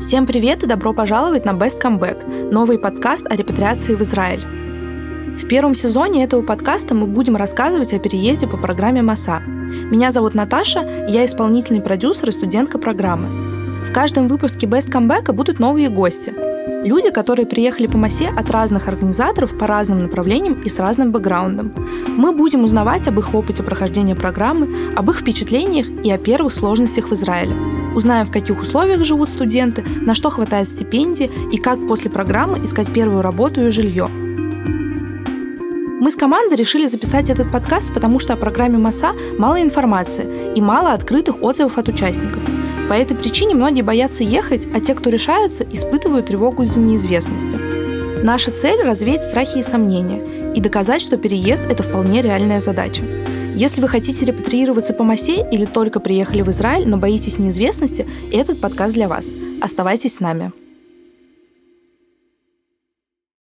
Всем привет и добро пожаловать на Best Comeback, новый подкаст о репатриации в Израиль. В первом сезоне этого подкаста мы будем рассказывать о переезде по программе МАСА. Меня зовут Наташа, я исполнительный продюсер и студентка программы. В каждом выпуске Best Comeback будут новые гости. Люди, которые приехали по МАСе от разных организаторов по разным направлениям и с разным бэкграундом. Мы будем узнавать об их опыте прохождения программы, об их впечатлениях и о первых сложностях в Израиле. Узнаем, в каких условиях живут студенты, на что хватает стипендии и как после программы искать первую работу и жилье. Мы с командой решили записать этот подкаст, потому что о программе МАСА мало информации и мало открытых отзывов от участников. По этой причине многие боятся ехать, а те, кто решаются, испытывают тревогу из-за неизвестности. Наша цель – развеять страхи и сомнения и доказать, что переезд – это вполне реальная задача. Если вы хотите репатриироваться по МАСе или только приехали в Израиль, но боитесь неизвестности, этот подкаст для вас. Оставайтесь с нами.